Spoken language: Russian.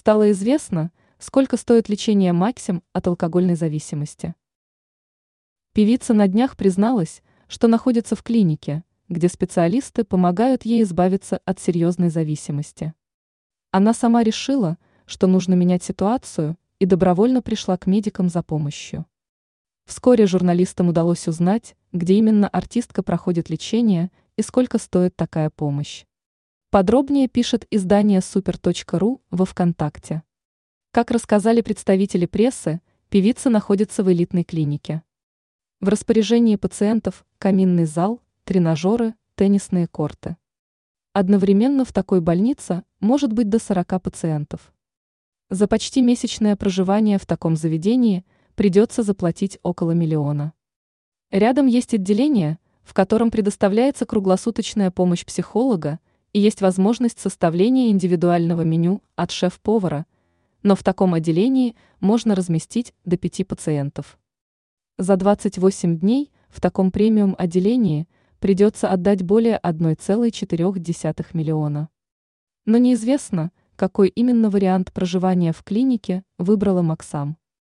Стало известно, сколько стоит лечение Максим от алкогольной зависимости. Певица на днях призналась, что находится в клинике, где специалисты помогают ей избавиться от серьезной зависимости. Она сама решила, что нужно менять ситуацию, и добровольно пришла к медикам за помощью. Вскоре журналистам удалось узнать, где именно артистка проходит лечение и сколько стоит такая помощь. Подробнее пишет издание super.ru во ВКонтакте. Как рассказали представители прессы, певица находится в элитной клинике. В распоряжении пациентов каминный зал, тренажеры, теннисные корты. Одновременно в такой больнице может быть до 40 пациентов. За почти месячное проживание в таком заведении придется заплатить около миллиона. Рядом есть отделение, в котором предоставляется круглосуточная помощь психолога и есть возможность составления индивидуального меню от шеф-повара, но в таком отделении можно разместить до 5 пациентов. За 28 дней в таком премиум-отделении придется отдать более 1,4 миллиона. Но неизвестно, какой именно вариант проживания в клинике выбрала Максам.